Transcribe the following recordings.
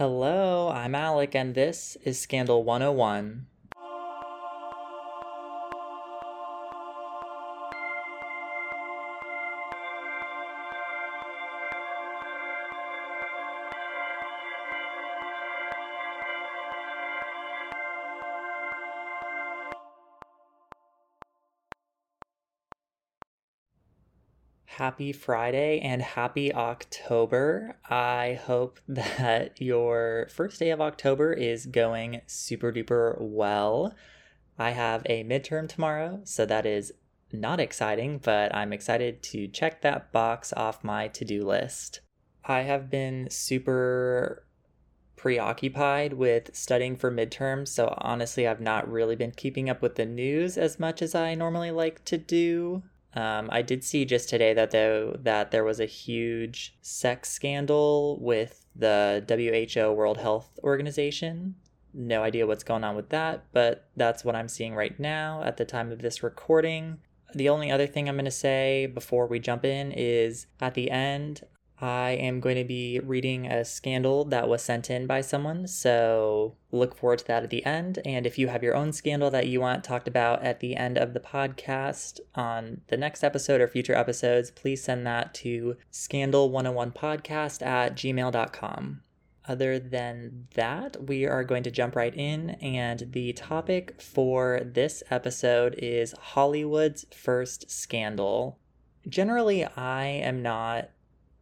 Hello, I'm Alec, and this is Scandal 101. Happy Friday and happy October. I hope that your first day of October is going super duper well. I have a midterm tomorrow, so that is not exciting, but I'm excited to check that box off my to do list. I have been super preoccupied with studying for midterms, so honestly, I've not really been keeping up with the news as much as I normally like to do. Um, I did see just today that though that there was a huge sex scandal with the WHO World Health Organization. No idea what's going on with that, but that's what I'm seeing right now at the time of this recording. The only other thing I'm going to say before we jump in is at the end, I am going to be reading a scandal that was sent in by someone, so look forward to that at the end. And if you have your own scandal that you want talked about at the end of the podcast on the next episode or future episodes, please send that to scandal101podcast at gmail.com. Other than that, we are going to jump right in, and the topic for this episode is Hollywood's first scandal. Generally, I am not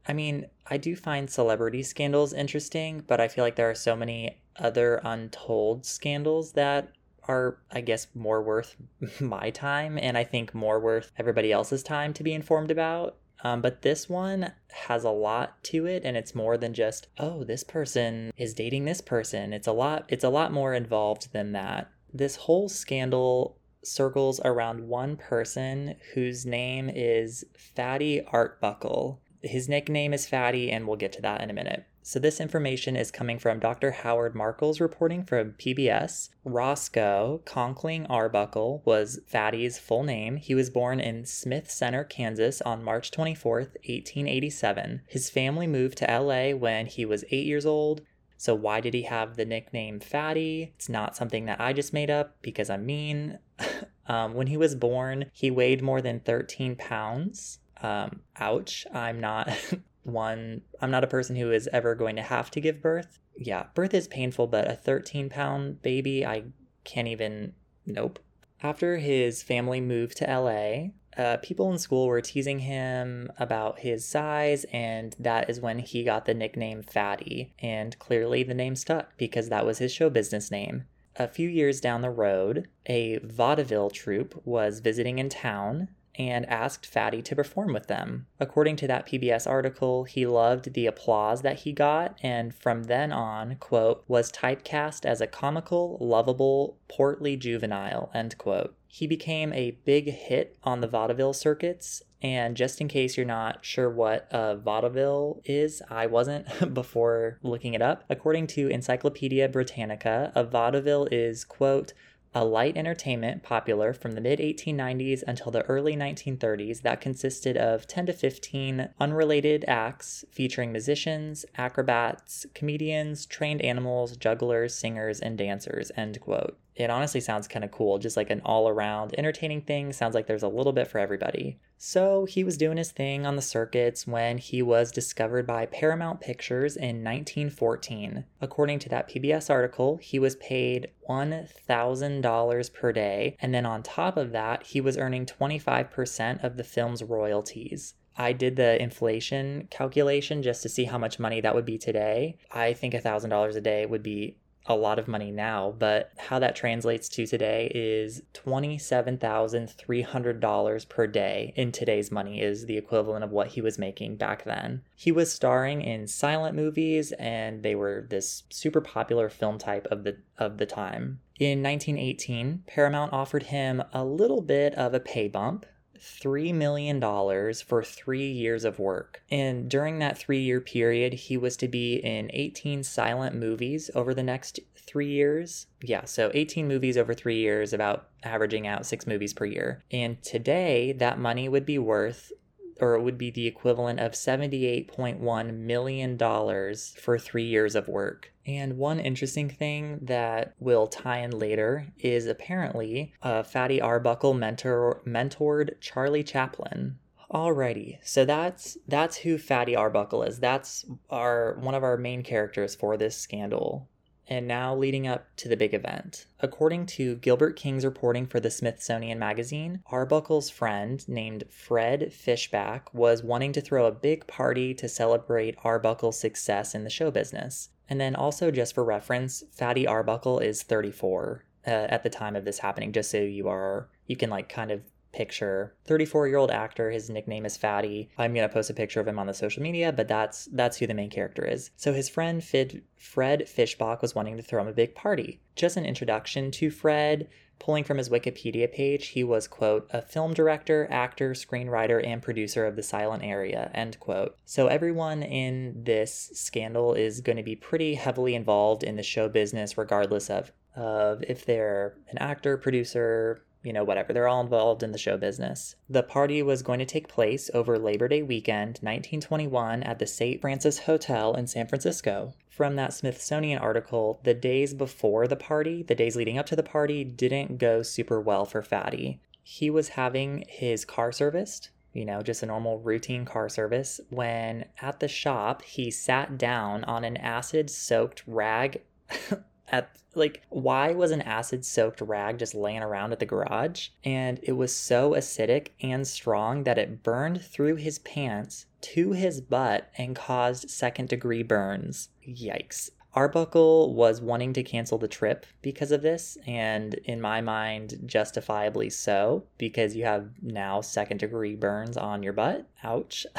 I mean, I do find celebrity scandals interesting, but I feel like there are so many other untold scandals that are, I guess, more worth my time and I think more worth everybody else's time to be informed about. Um, but this one has a lot to it, and it's more than just, oh, this person is dating this person. It's a lot. It's a lot more involved than that. This whole scandal circles around one person whose name is Fatty Arbuckle. His nickname is Fatty, and we'll get to that in a minute. So, this information is coming from Dr. Howard Markel's reporting from PBS. Roscoe Conkling Arbuckle was Fatty's full name. He was born in Smith Center, Kansas on March 24th, 1887. His family moved to LA when he was eight years old. So, why did he have the nickname Fatty? It's not something that I just made up because I'm mean. um, when he was born, he weighed more than 13 pounds. Um, ouch. I'm not one, I'm not a person who is ever going to have to give birth. Yeah, birth is painful, but a 13 pound baby, I can't even, nope. After his family moved to LA, uh, people in school were teasing him about his size, and that is when he got the nickname Fatty. And clearly the name stuck because that was his show business name. A few years down the road, a vaudeville troupe was visiting in town and asked Fatty to perform with them. According to that PBS article, he loved the applause that he got and from then on, quote, was typecast as a comical, lovable, portly juvenile, end quote. He became a big hit on the vaudeville circuits and just in case you're not sure what a vaudeville is, I wasn't before looking it up. According to Encyclopedia Britannica, a vaudeville is, quote, a light entertainment popular from the mid 1890s until the early 1930s that consisted of 10 to 15 unrelated acts featuring musicians, acrobats, comedians, trained animals, jugglers, singers, and dancers. End quote. It honestly sounds kind of cool, just like an all around entertaining thing. Sounds like there's a little bit for everybody. So he was doing his thing on the circuits when he was discovered by Paramount Pictures in 1914. According to that PBS article, he was paid $1,000 per day, and then on top of that, he was earning 25% of the film's royalties. I did the inflation calculation just to see how much money that would be today. I think $1,000 a day would be a lot of money now, but how that translates to today is $27,300 per day in today's money is the equivalent of what he was making back then. He was starring in silent movies and they were this super popular film type of the of the time. In 1918, Paramount offered him a little bit of a pay bump $3 million for three years of work. And during that three year period, he was to be in 18 silent movies over the next three years. Yeah, so 18 movies over three years, about averaging out six movies per year. And today, that money would be worth or it would be the equivalent of $78.1 million for three years of work. And one interesting thing that will tie in later is apparently uh, Fatty Arbuckle mentor mentored Charlie Chaplin. Alrighty, so that's that's who Fatty Arbuckle is. That's our one of our main characters for this scandal and now leading up to the big event. According to Gilbert King's reporting for the Smithsonian Magazine, Arbuckle's friend named Fred Fishback was wanting to throw a big party to celebrate Arbuckle's success in the show business. And then also, just for reference, Fatty Arbuckle is 34 uh, at the time of this happening, just so you are, you can like kind of picture. 34 year old actor his nickname is fatty. I'm going to post a picture of him on the social media but that's that's who the main character is. So his friend Fid, fred fishback was wanting to throw him a big party. Just an introduction to fred pulling from his wikipedia page he was quote a film director actor screenwriter and producer of the silent area end quote. So everyone in this scandal is going to be pretty heavily involved in the show business regardless of of if they're an actor producer you know, whatever. They're all involved in the show business. The party was going to take place over Labor Day weekend, 1921, at the St. Francis Hotel in San Francisco. From that Smithsonian article, the days before the party, the days leading up to the party, didn't go super well for Fatty. He was having his car serviced, you know, just a normal routine car service, when at the shop he sat down on an acid soaked rag at like why was an acid soaked rag just laying around at the garage? And it was so acidic and strong that it burned through his pants to his butt and caused second degree burns. Yikes. Arbuckle was wanting to cancel the trip because of this and in my mind justifiably so because you have now second degree burns on your butt. Ouch.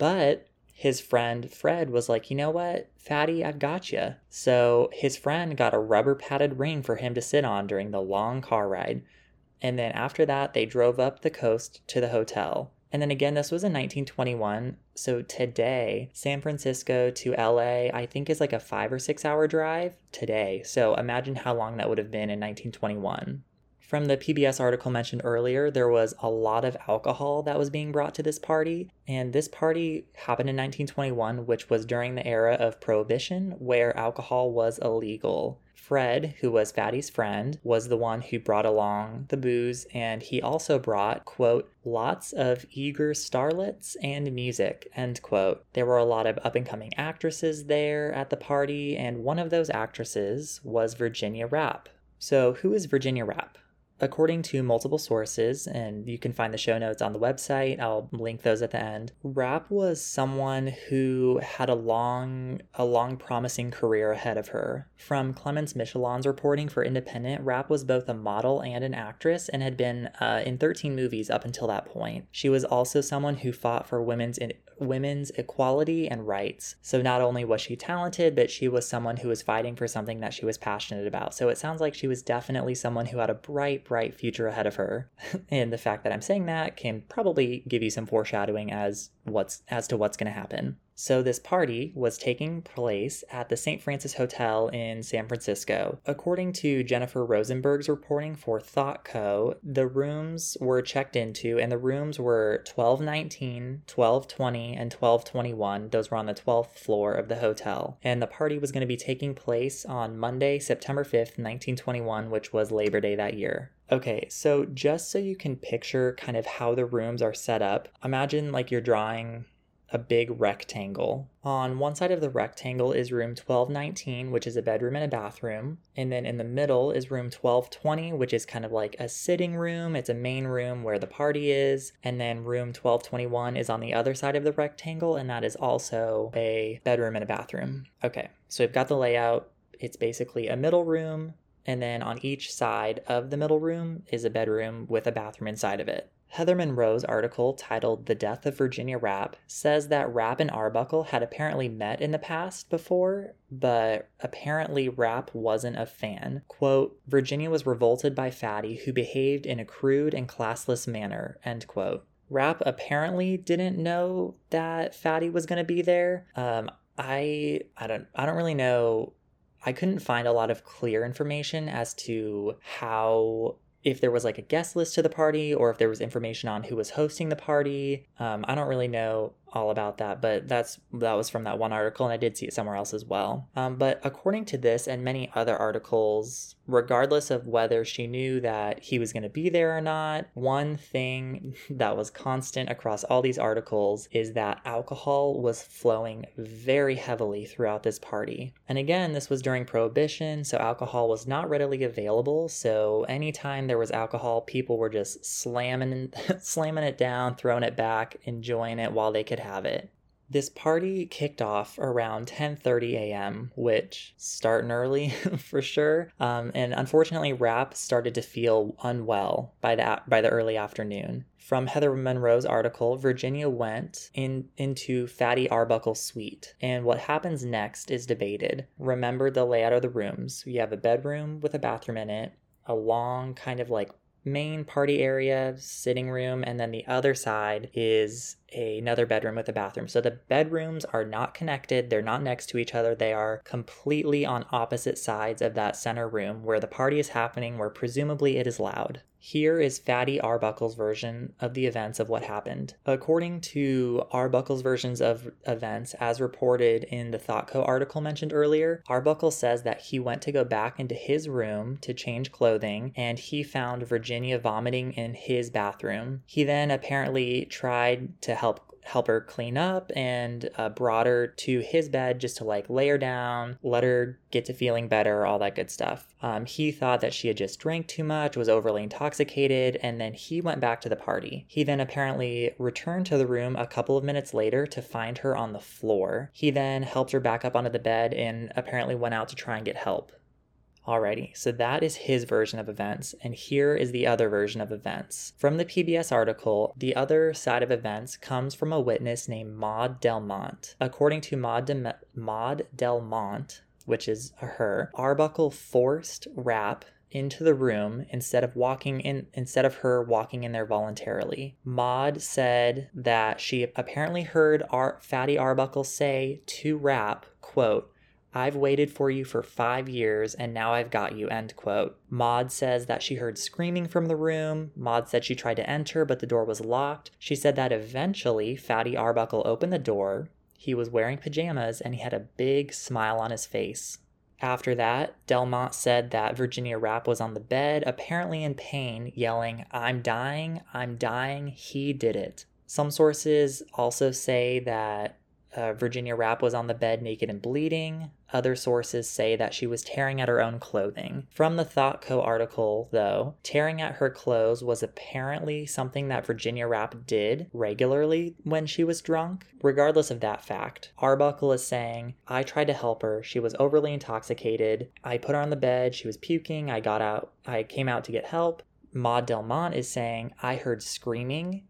But his friend Fred was like, you know what, Fatty, I've got you. So his friend got a rubber padded ring for him to sit on during the long car ride. And then after that, they drove up the coast to the hotel. And then again, this was in 1921. So today, San Francisco to LA, I think is like a five or six hour drive today. So imagine how long that would have been in 1921. From the PBS article mentioned earlier, there was a lot of alcohol that was being brought to this party, and this party happened in 1921, which was during the era of Prohibition, where alcohol was illegal. Fred, who was Fatty's friend, was the one who brought along the booze, and he also brought, quote, lots of eager starlets and music, end quote. There were a lot of up and coming actresses there at the party, and one of those actresses was Virginia Rappe. So, who is Virginia Rappe? According to multiple sources, and you can find the show notes on the website, I'll link those at the end. Rappe was someone who had a long, a long promising career ahead of her. From Clémence Michallon's reporting for Independent, Rappe was both a model and an actress and had been uh, in 13 movies up until that point. She was also someone who fought for women's in- women's equality and rights. So not only was she talented, but she was someone who was fighting for something that she was passionate about. So it sounds like she was definitely someone who had a bright, bright future ahead of her. and the fact that I'm saying that can probably give you some foreshadowing as what's as to what's going to happen. So, this party was taking place at the St. Francis Hotel in San Francisco. According to Jennifer Rosenberg's reporting for ThoughtCo, the rooms were checked into, and the rooms were 1219, 1220, and 1221. Those were on the 12th floor of the hotel. And the party was going to be taking place on Monday, September 5th, 1921, which was Labor Day that year. Okay, so just so you can picture kind of how the rooms are set up, imagine like you're drawing a big rectangle. On one side of the rectangle is room 1219, which is a bedroom and a bathroom. And then in the middle is room 1220, which is kind of like a sitting room. It's a main room where the party is. And then room 1221 is on the other side of the rectangle, and that is also a bedroom and a bathroom. Okay, so we've got the layout. It's basically a middle room, and then on each side of the middle room is a bedroom with a bathroom inside of it. Heather Monroe's article titled The Death of Virginia Rappe says that Rappe and Arbuckle had apparently met in the past before, but apparently Rappe wasn't a fan. Quote, Virginia was revolted by Fatty, who behaved in a crude and classless manner, end quote. Rappe apparently didn't know that Fatty was going to be there. Um, I I don't I don't really know. I couldn't find a lot of clear information as to how if there was like a guest list to the party or if there was information on who was hosting the party. Um, I don't really know all about that, but that's that was from that one article, and I did see it somewhere else as well. Um, but according to this and many other articles, regardless of whether she knew that he was going to be there or not, one thing that was constant across all these articles is that alcohol was flowing very heavily throughout this party. And again, this was during Prohibition, so alcohol was not readily available. So anytime there was alcohol, people were just slamming slamming it down, throwing it back, enjoying it while they could have it. This party kicked off around 10:30 a.m., which starting early for sure. Um, and unfortunately, Rapp started to feel unwell by the by the early afternoon. From Heather Monroe's article, Virginia went in into Fatty Arbuckle's suite, and what happens next is debated. Remember the layout of the rooms. You have a bedroom with a bathroom in it, a long kind of like main party area, sitting room, and then the other side is another bedroom with a bathroom. So the bedrooms are not connected, they're not next to each other, they are completely on opposite sides of that center room where the party is happening, where presumably it is loud. Here is Fatty Arbuckle's version of the events of what happened. According to Arbuckle's versions of events, as reported in the ThoughtCo article mentioned earlier, Arbuckle says that he went to go back into his room to change clothing and he found Virginia vomiting in his bathroom. He then apparently tried to help help her clean up and uh, brought her to his bed just to like lay her down, let her get to feeling better, all that good stuff. Um, he thought that she had just drank too much, was overly intoxicated, and then he went back to the party. He then apparently returned to the room a couple of minutes later to find her on the floor. He then helped her back up onto the bed and apparently went out to try and get help. Alrighty, so that is his version of events, and here is the other version of events. From the PBS article, the other side of events comes from a witness named Maud Delmont. According to Maud, De- Maud Delmont, which is her, Arbuckle forced Rapp into the room instead of walking in instead of her walking in there voluntarily. Maud said that she apparently heard Ar- Fatty Arbuckle say to Rapp, quote, I've waited for you for five years and now I've got you, end quote. Maud says that she heard screaming from the room. Maud said she tried to enter, but the door was locked. She said that eventually Fatty Arbuckle opened the door. He was wearing pajamas and he had a big smile on his face. After that, Delmont said that Virginia Rapp was on the bed, apparently in pain, yelling, I'm dying, I'm dying, he did it. Some sources also say that uh, Virginia Rapp was on the bed naked and bleeding. Other sources say that she was tearing at her own clothing. From the ThoughtCo article, though, tearing at her clothes was apparently something that Virginia Rapp did regularly when she was drunk. Regardless of that fact, Arbuckle is saying, I tried to help her. She was overly intoxicated. I put her on the bed. She was puking. I got out. I came out to get help. Maud Delmont is saying, I heard screaming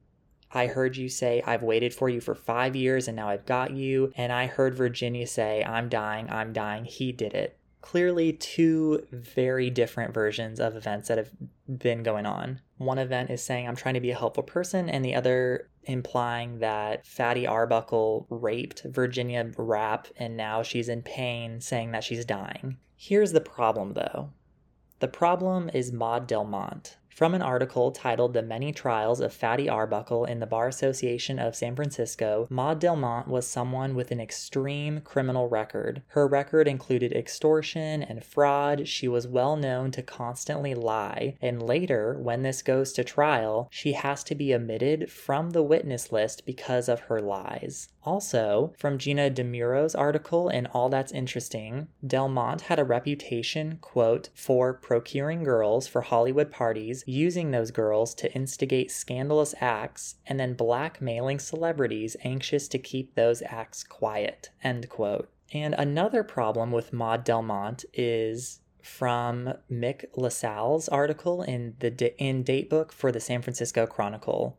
I heard you say, I've waited for you for five years and now I've got you. And I heard Virginia say, I'm dying, I'm dying. He did it. Clearly, two very different versions of events that have been going on. One event is saying, I'm trying to be a helpful person, and the other implying that Fatty Arbuckle raped Virginia Rapp and now she's in pain, saying that she's dying. Here's the problem though the problem is Maud Delmont. From an article titled The Many Trials of Fatty Arbuckle in the Bar Association of San Francisco, Maud Delmont was someone with an extreme criminal record. Her record included extortion and fraud. She was well known to constantly lie, and later, when this goes to trial, she has to be omitted from the witness list because of her lies. Also, from Gina Dimuro's article in All That's Interesting, Delmont had a reputation, quote, for procuring girls for Hollywood parties, using those girls to instigate scandalous acts, and then blackmailing celebrities anxious to keep those acts quiet, end quote. And another problem with Maud Delmont is from Mick LaSalle's article in the in Datebook for the San Francisco Chronicle.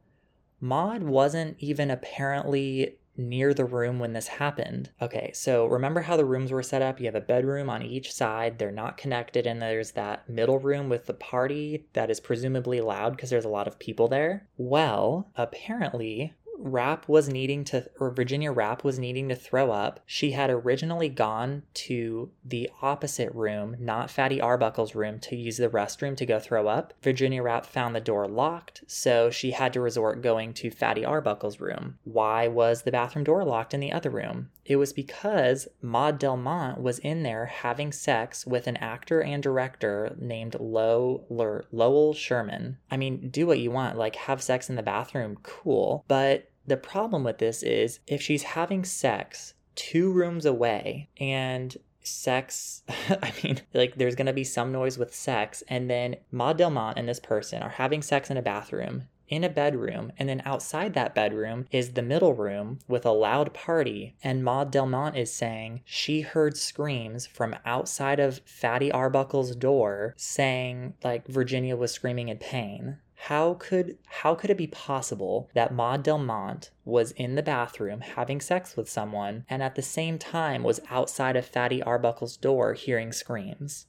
Maud wasn't even apparently near the room when this happened. Okay, so remember how the rooms were set up? You have a bedroom on each side, they're not connected, and there's that middle room with the party that is presumably loud because there's a lot of people there. Well, apparently, Rapp was needing to, or Virginia Rapp was needing to throw up. She had originally gone to the opposite room, not Fatty Arbuckle's room, to use the restroom to go throw up. Virginia Rapp found the door locked, so she had to resort going to Fatty Arbuckle's room. Why was the bathroom door locked in the other room? It was because Maud Delmont was in there having sex with an actor and director named Lo, Lowell Sherman. I mean, do what you want, like have sex in the bathroom, cool. But the problem with this is if she's having sex two rooms away and sex i mean like there's gonna be some noise with sex and then maud delmont and this person are having sex in a bathroom in a bedroom, and then outside that bedroom is the middle room with a loud party. And Maud Delmont is saying she heard screams from outside of Fatty Arbuckle's door saying like Virginia was screaming in pain. How could how could it be possible that Maud Delmont was in the bathroom having sex with someone and at the same time was outside of Fatty Arbuckle's door hearing screams?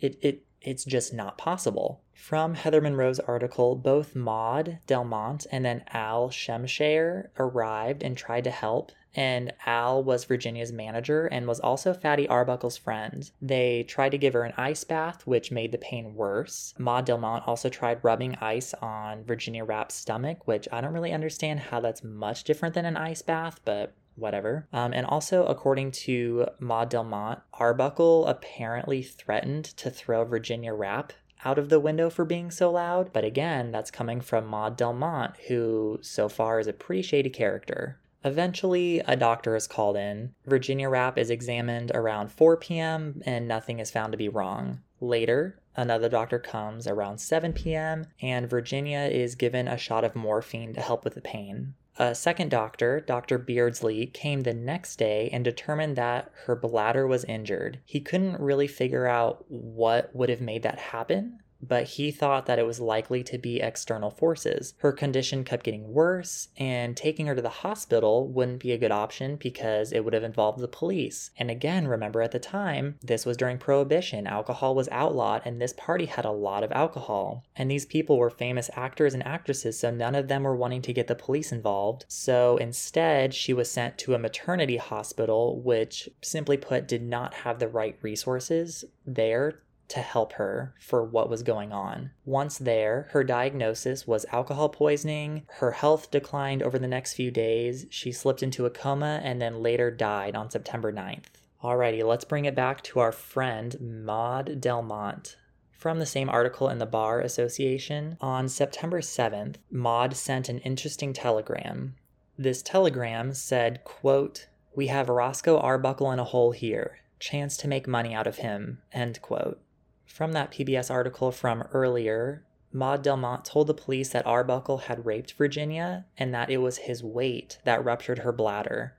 It it it's just not possible. From Heather Monroe's article, both Maud Delmont and then Al Shemshire arrived and tried to help, and Al was Virginia's manager and was also Fatty Arbuckle's friend. They tried to give her an ice bath, which made the pain worse. Maud Delmont also tried rubbing ice on Virginia Rapp's stomach, which I don't really understand how that's much different than an ice bath, but whatever. Um, and also, according to Maud Delmont, Arbuckle apparently threatened to throw Virginia Rapp out of the window for being so loud. But again, that's coming from Maud Delmont, who so far is a pretty shady character. Eventually, a doctor is called in. Virginia Rapp is examined around 4 p.m., and nothing is found to be wrong. Later, another doctor comes around 7 p.m., and Virginia is given a shot of morphine to help with the pain. A second doctor, Dr. Beardsley, came the next day and determined that her bladder was injured. He couldn't really figure out what would have made that happen, but he thought that it was likely to be external forces. Her condition kept getting worse, and taking her to the hospital wouldn't be a good option because it would have involved the police. And again, remember at the time, this was during Prohibition. Alcohol was outlawed, and this party had a lot of alcohol. And these people were famous actors and actresses, so none of them were wanting to get the police involved. So instead, she was sent to a maternity hospital, which simply put did not have the right resources there to help her for what was going on. Once there, her diagnosis was alcohol poisoning. Her health declined over the next few days. She slipped into a coma and then later died on September 9th. Alrighty, let's bring it back to our friend Maud Delmont. From the same article in the Bar Association, on September 7th, Maud sent an interesting telegram. This telegram said, quote, We have Roscoe Arbuckle in a hole here. Chance to make money out of him. End quote. From that PBS article from earlier, Maud Delmont told the police that Arbuckle had raped Virginia and that it was his weight that ruptured her bladder.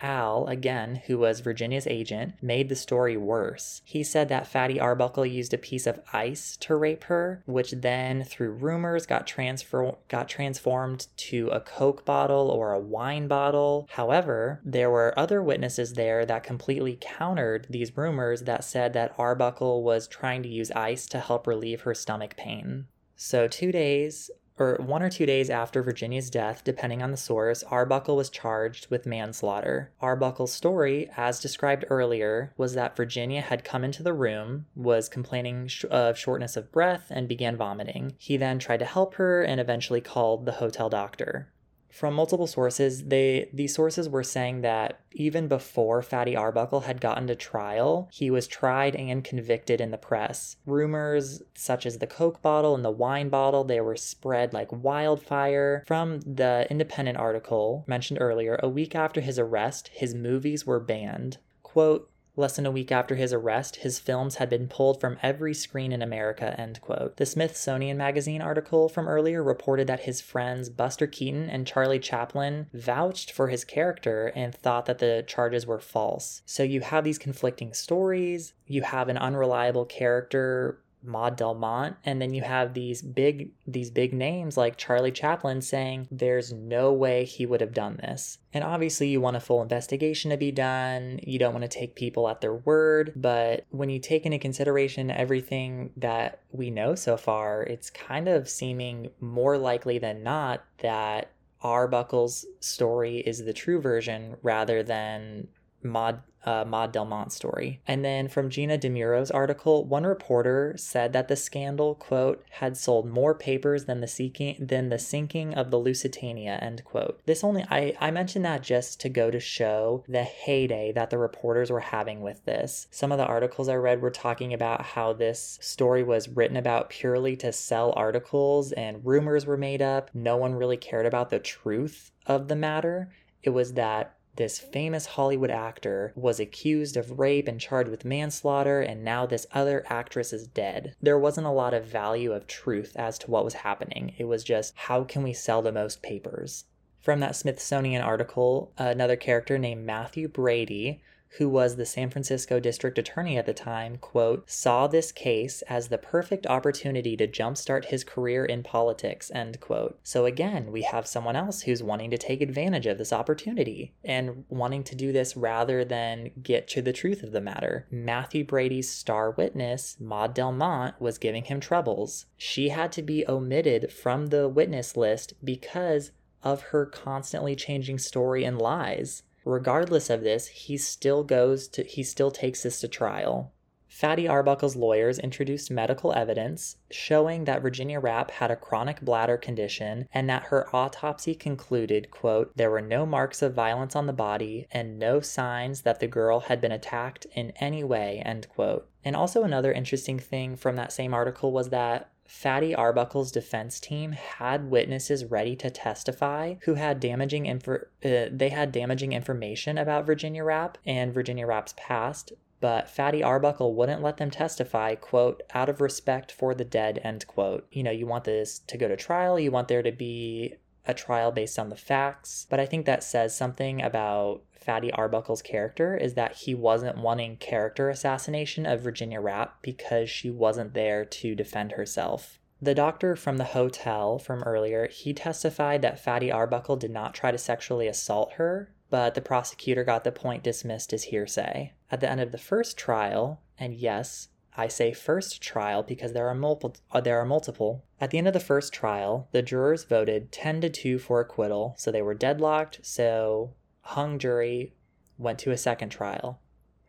Al, again, who was Virginia's agent, made the story worse. He said that Fatty Arbuckle used a piece of ice to rape her, which then, through rumors, got transfer got transformed to a Coke bottle or a wine bottle. However, there were other witnesses there that completely countered these rumors that said that Arbuckle was trying to use ice to help relieve her stomach pain. So, two days or one or two days after Virginia's death, depending on the source, Arbuckle was charged with manslaughter. Arbuckle's story, as described earlier, was that Virginia had come into the room, was complaining of shortness of breath, and began vomiting. He then tried to help her and eventually called the hotel doctor from multiple sources, they these sources were saying that even before Fatty Arbuckle had gotten to trial, he was tried and convicted in the press. Rumors such as the Coke bottle and the wine bottle, they were spread like wildfire. From the Independent article mentioned earlier, a week after his arrest, his movies were banned. Quote, Less than a week after his arrest, his films had been pulled from every screen in America, end quote. The Smithsonian Magazine article from earlier reported that his friends Buster Keaton and Charlie Chaplin vouched for his character and thought that the charges were false. So you have these conflicting stories, you have an unreliable character Maud Delmont, and then you have these big these big names like Charlie Chaplin saying there's no way he would have done this. And obviously you want a full investigation to be done. You don't want to take people at their word, but when you take into consideration everything that we know so far, it's kind of seeming more likely than not that Arbuckle's story is the true version rather than Maud uh, Maud Delmont's story. And then from Gina Dimuro's article, one reporter said that the scandal, quote, had sold more papers than the seeking than the sinking of the Lusitania, end quote. This only I, I mentioned that just to go to show the heyday that the reporters were having with this. Some of the articles I read were talking about how this story was written about purely to sell articles and rumors were made up. No one really cared about the truth of the matter. It was that this famous Hollywood actor was accused of rape and charged with manslaughter, and now this other actress is dead. There wasn't a lot of value of truth as to what was happening. It was just, how can we sell the most papers? From that Smithsonian article, another character named Matthew Brady who was the San Francisco district attorney at the time, quote, saw this case as the perfect opportunity to jumpstart his career in politics, end quote. So again, we have someone else who's wanting to take advantage of this opportunity and wanting to do this rather than get to the truth of the matter. Matthew Brady's star witness, Maud Delmont, was giving him troubles. She had to be omitted from the witness list because of her constantly changing story and lies. Regardless of this, he still goes to he still takes this to trial. Fatty Arbuckle's lawyers introduced medical evidence showing that Virginia Rappe had a chronic bladder condition and that her autopsy concluded, quote, there were no marks of violence on the body and no signs that the girl had been attacked in any way, end quote. And also another interesting thing from that same article was that Fatty Arbuckle's defense team had witnesses ready to testify who had damaging info- uh, they had damaging information about Virginia Rappe and Virginia Rappe's past, but Fatty Arbuckle wouldn't let them testify, quote, out of respect for the dead, end quote. You know, you want this to go to trial, you want there to be a trial based on the facts, but I think that says something about Fatty Arbuckle's character is that he wasn't wanting character assassination of Virginia Rappe because she wasn't there to defend herself. The doctor from the hotel from earlier, he testified that Fatty Arbuckle did not try to sexually assault her, but the prosecutor got the point dismissed as hearsay. At the end of the first trial, and yes, I say first trial because there are multiple uh, there are multiple. At the end of the first trial, the jurors voted 10 to 2 for acquittal, so they were deadlocked, so hung jury went to a second trial.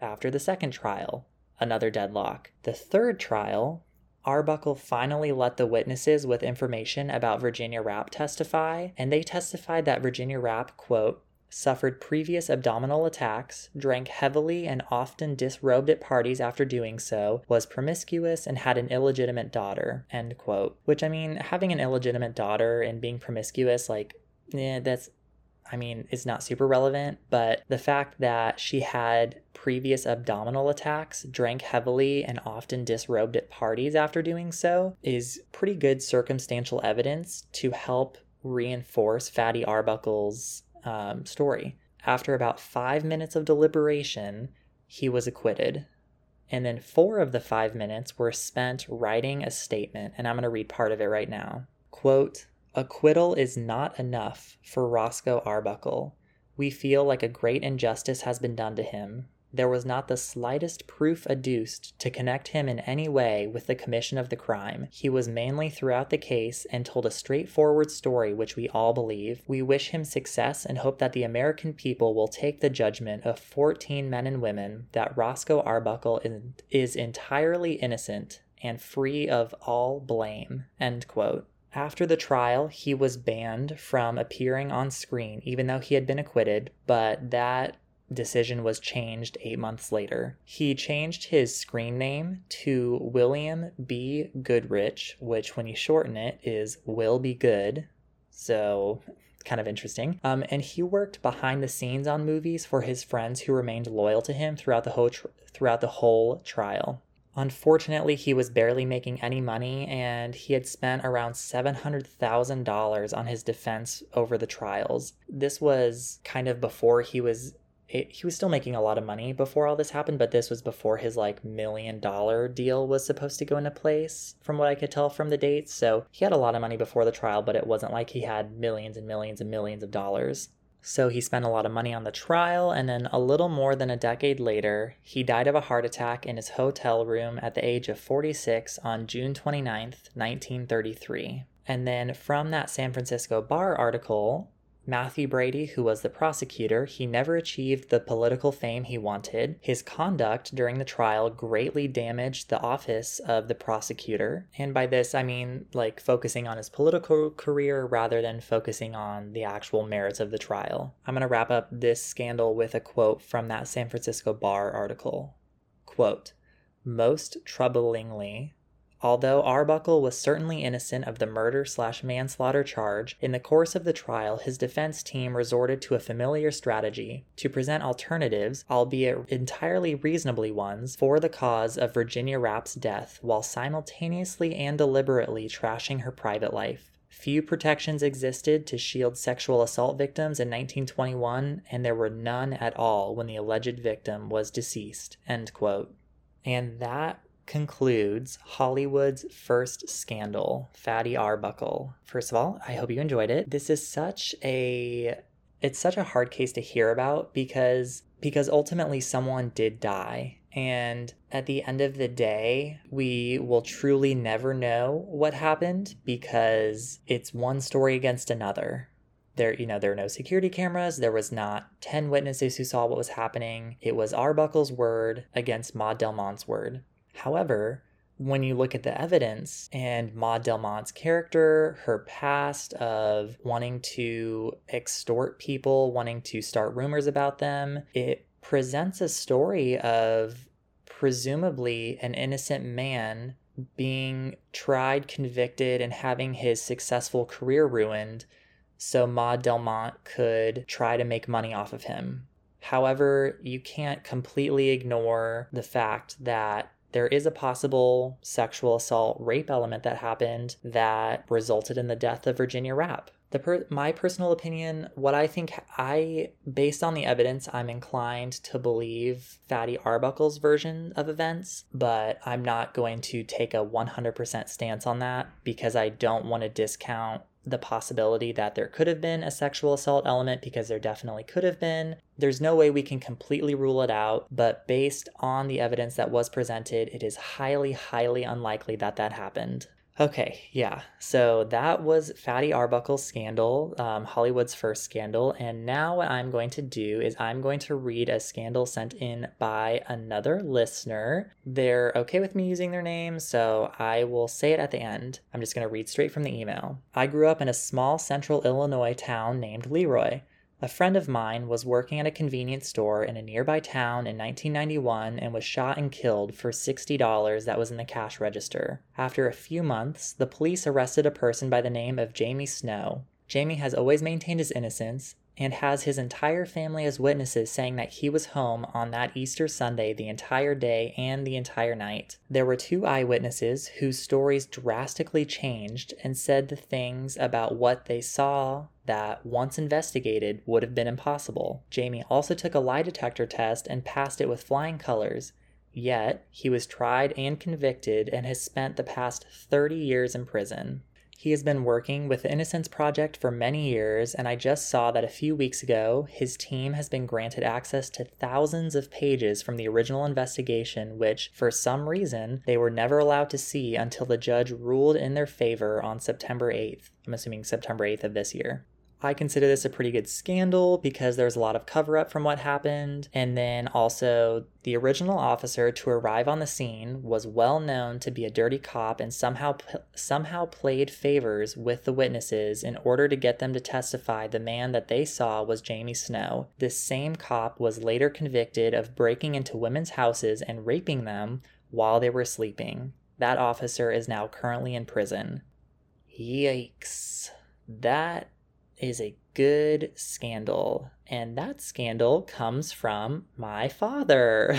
After the second trial, another deadlock. The third trial, Arbuckle finally let the witnesses with information about Virginia Rappe testify, and they testified that Virginia Rappe, quote, suffered previous abdominal attacks, drank heavily and often disrobed at parties after doing so, was promiscuous, and had an illegitimate daughter. End quote. Which, I mean, having an illegitimate daughter and being promiscuous, like, yeah, that's I mean, is not super relevant, but the fact that she had previous abdominal attacks, drank heavily, and often disrobed at parties after doing so is pretty good circumstantial evidence to help reinforce Fatty Arbuckle's um, story. After about five minutes of deliberation, he was acquitted. And then four of the five minutes were spent writing a statement, and I'm going to read part of it right now. Quote, Acquittal is not enough for Roscoe Arbuckle. We feel like a great injustice has been done to him. There was not the slightest proof adduced to connect him in any way with the commission of the crime. He was manly throughout the case and told a straightforward story which we all believe. We wish him success and hope that the American people will take the judgment of 14 men and women that Roscoe Arbuckle is entirely innocent and free of all blame. End quote. After the trial, he was banned from appearing on screen, even though he had been acquitted, but that decision was changed eight months later. He changed his screen name to William B. Goodrich, which, when you shorten it, is Will Be Good. So, kind of interesting. Um, and he worked behind the scenes on movies for his friends who remained loyal to him throughout the whole tr- throughout the whole trial. Unfortunately, he was barely making any money and he had spent around $700,000 on his defense over the trials. This was kind of before he was it, he was still making a lot of money before all this happened, but this was before his like million dollar deal was supposed to go into place, from what I could tell from the dates. So he had a lot of money before the trial, but it wasn't like he had millions and millions and millions of dollars. So he spent a lot of money on the trial, and then a little more than a decade later, he died of a heart attack in his hotel room at the age of 46 on June 29th, 1933. And then from that San Francisco bar article, Matthew Brady, who was the prosecutor, he never achieved the political fame he wanted. His conduct during the trial greatly damaged the office of the prosecutor. And by this, I mean like focusing on his political career rather than focusing on the actual merits of the trial. I'm going to wrap up this scandal with a quote from that San Francisco Bar article. Quote, most troublingly, Although Arbuckle was certainly innocent of the murder slash manslaughter charge, in the course of the trial, his defense team resorted to a familiar strategy to present alternatives, albeit entirely reasonably ones, for the cause of Virginia Rapp's death while simultaneously and deliberately trashing her private life. Few protections existed to shield sexual assault victims in 1921, and there were none at all when the alleged victim was deceased. End quote. And that concludes Hollywood's first scandal, Fatty Arbuckle. First of all, I hope you enjoyed it. This is such a it's such a hard case to hear about because because ultimately someone did die and at the end of the day, we will truly never know what happened because it's one story against another. There, you know, there are no security cameras. There was not 10 witnesses who saw what was happening. It was Arbuckle's word against Maud Delmont's word. However, when you look at the evidence and Maud Delmont's character, her past of wanting to extort people, wanting to start rumors about them, it presents a story of presumably an innocent man being tried, convicted, and having his successful career ruined so Maud Delmont could try to make money off of him. However, you can't completely ignore the fact that there is a possible sexual assault rape element that happened that resulted in the death of Virginia Rapp. The per- my personal opinion, what I think I based on the evidence, I'm inclined to believe Fatty Arbuckle's version of events, but I'm not going to take a 100% stance on that because I don't want to discount the possibility that there could have been a sexual assault element because there definitely could have been. There's no way we can completely rule it out, but based on the evidence that was presented, it is highly, highly unlikely that that happened. Okay, yeah. So that was Fatty Arbuckle's scandal, um, Hollywood's first scandal. And now what I'm going to do is I'm going to read a scandal sent in by another listener. They're okay with me using their name, so I will say it at the end. I'm just going to read straight from the email. I grew up in a small central Illinois town named Leroy. A friend of mine was working at a convenience store in a nearby town in 1991 and was shot and killed for $60 that was in the cash register. After a few months, the police arrested a person by the name of Jamie Snow. Jamie has always maintained his innocence and has his entire family as witnesses saying that he was home on that Easter Sunday the entire day and the entire night. There were two eyewitnesses whose stories drastically changed and said the things about what they saw that, once investigated, would have been impossible. Jamie also took a lie detector test and passed it with flying colors. Yet, he was tried and convicted and has spent the past 30 years in prison. He has been working with the Innocence Project for many years, and I just saw that a few weeks ago, his team has been granted access to thousands of pages from the original investigation, which, for some reason, they were never allowed to see until the judge ruled in their favor on September 8th. I'm assuming September 8th of this year. I consider this a pretty good scandal because there's a lot of cover up from what happened. And then also, the original officer to arrive on the scene was well known to be a dirty cop and somehow somehow played favors with the witnesses in order to get them to testify the man that they saw was Jamie Snow. This same cop was later convicted of breaking into women's houses and raping them while they were sleeping. That officer is now currently in prison. Yikes. That is a good scandal. And that scandal comes from my father.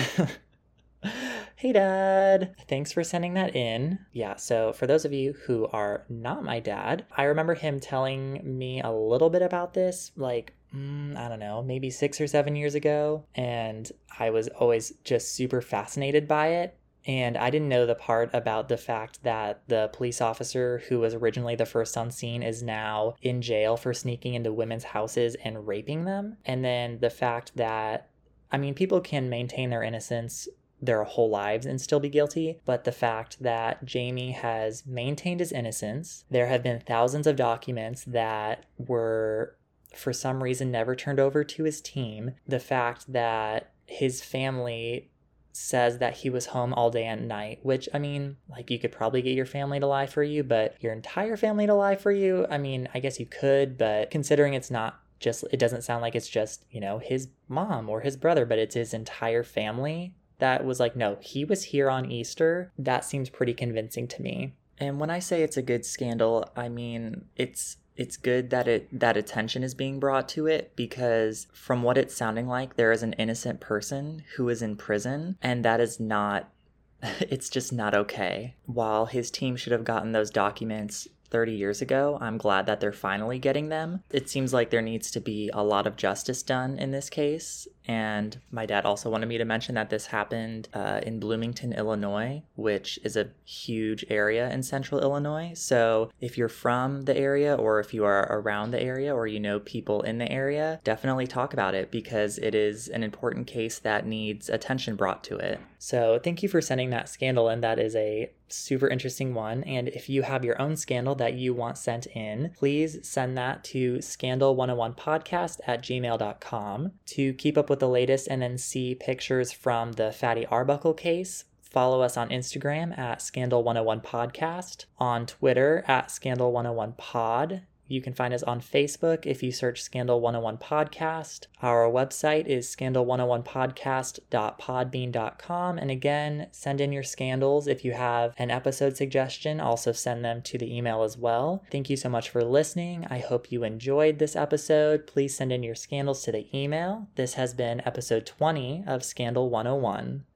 hey, Dad. Thanks for sending that in. Yeah, so for those of you who are not my dad, I remember him telling me a little bit about this, like, mm, I don't know, maybe six or seven years ago. And I was always just super fascinated by it. And I didn't know the part about the fact that the police officer who was originally the first on scene is now in jail for sneaking into women's houses and raping them. And then the fact that, I mean, people can maintain their innocence their whole lives and still be guilty, but the fact that Jamie has maintained his innocence, there have been thousands of documents that were for some reason never turned over to his team. The fact that his family says that he was home all day and night, which I mean, like you could probably get your family to lie for you, but your entire family to lie for you, I mean, I guess you could, but considering it's not just, it doesn't sound like it's just, you know, his mom or his brother, but it's his entire family that was like, no, he was here on Easter. That seems pretty convincing to me. And when I say it's a good scandal, I mean, it's it's good that it that attention is being brought to it because from what it's sounding like there is an innocent person who is in prison and that is not it's just not okay. While his team should have gotten those documents 30 years ago. I'm glad that they're finally getting them. It seems like there needs to be a lot of justice done in this case. And my dad also wanted me to mention that this happened uh, in Bloomington, Illinois, which is a huge area in central Illinois. So if you're from the area or if you are around the area or you know people in the area, definitely talk about it because it is an important case that needs attention brought to it. So thank you for sending that scandal and That is a super interesting one. And if you have your own scandal that you want sent in, please send that to scandal101podcast at gmail.com. To keep up with the latest and then see pictures from the Fatty Arbuckle case, follow us on Instagram at Scandal101podcast, on Twitter at Scandal101pod, you can find us on Facebook if you search Scandal 101 Podcast. Our website is scandal101podcast.podbean.com. And again, send in your scandals if you have an episode suggestion. Also, send them to the email as well. Thank you so much for listening. I hope you enjoyed this episode. Please send in your scandals to the email. This has been episode 20 of Scandal 101.